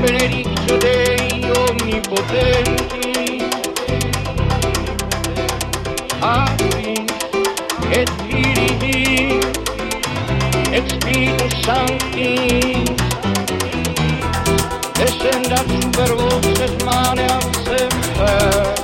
benediccio dei onnipotenti, Ave e Spiriti e Spiritus Sancti, descendat super voces maneam semper.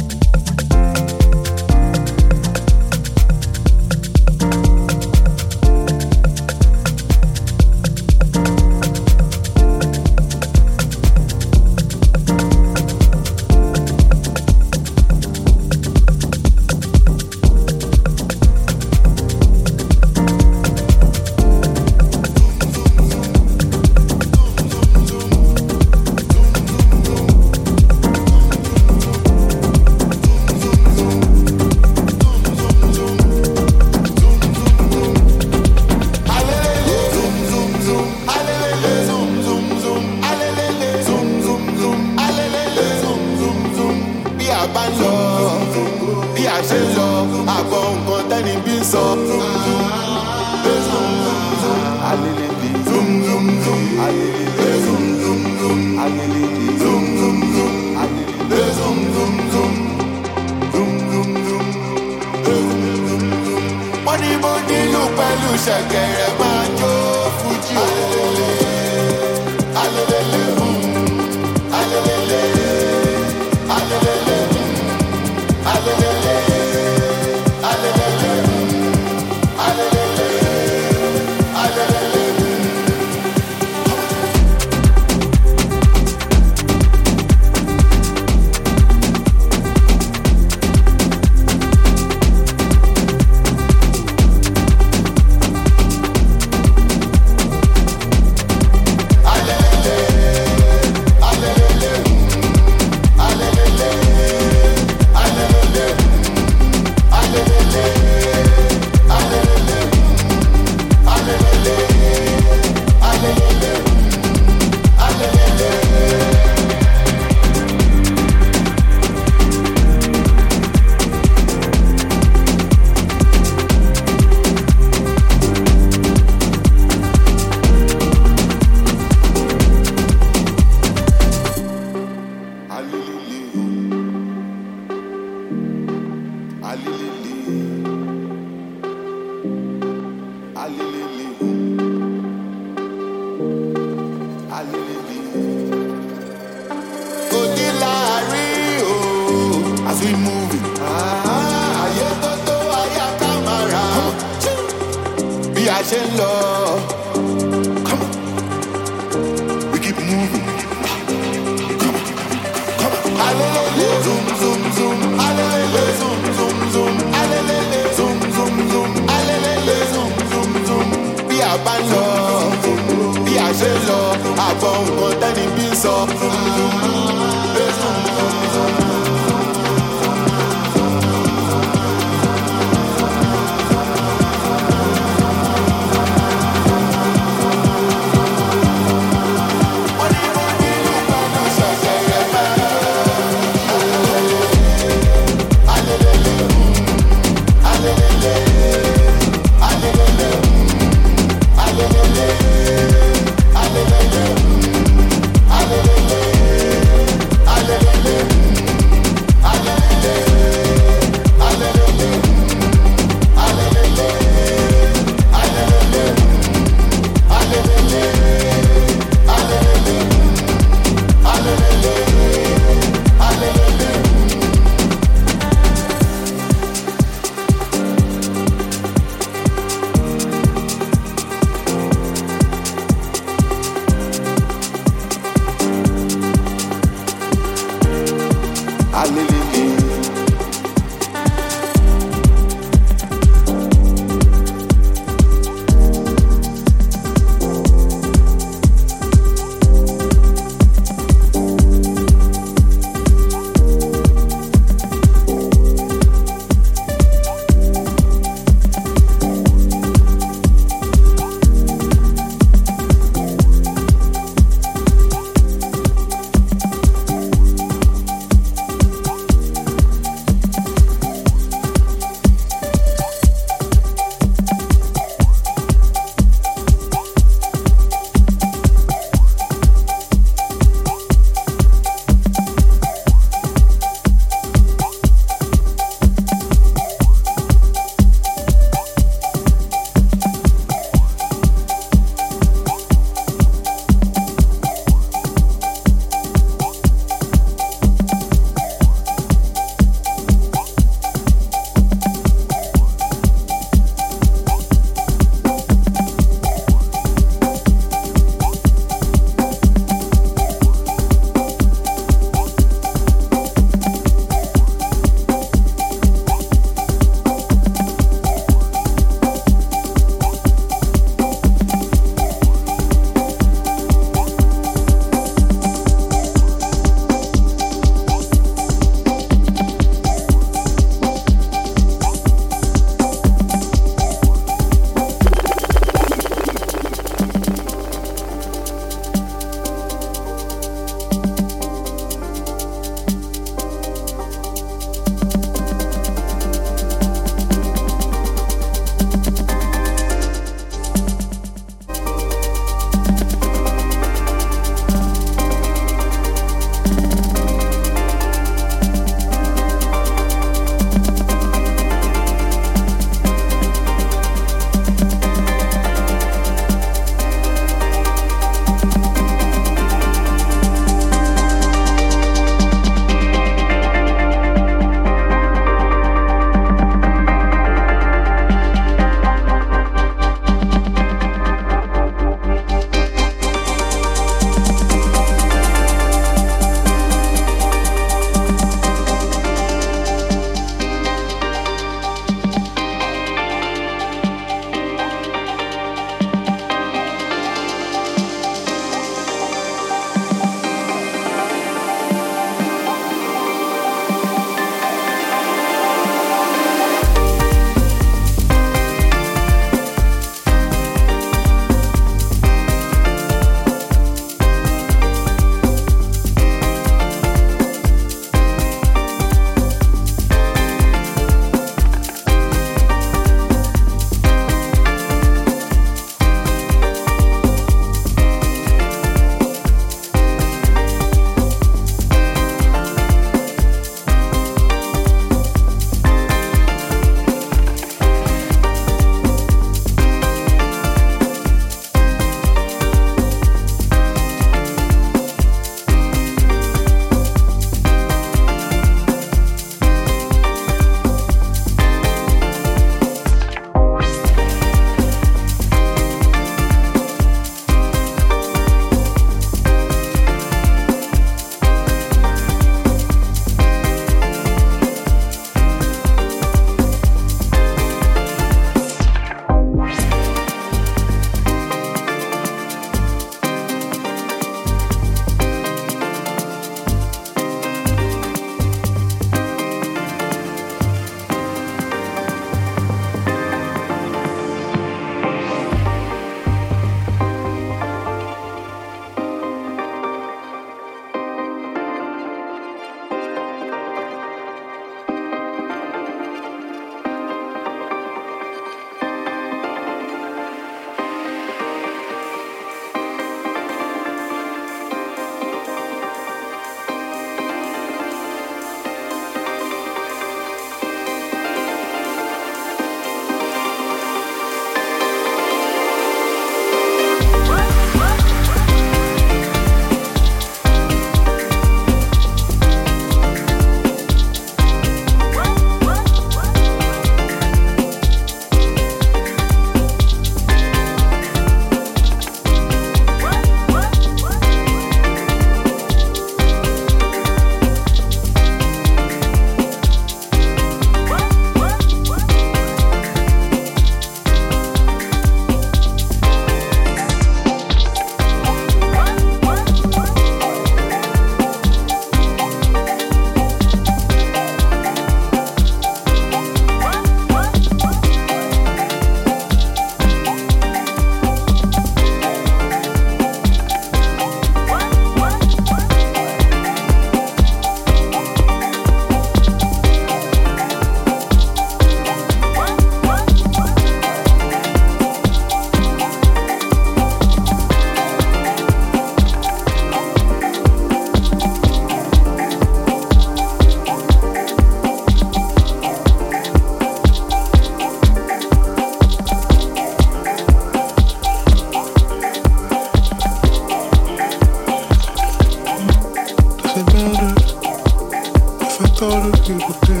looking for change.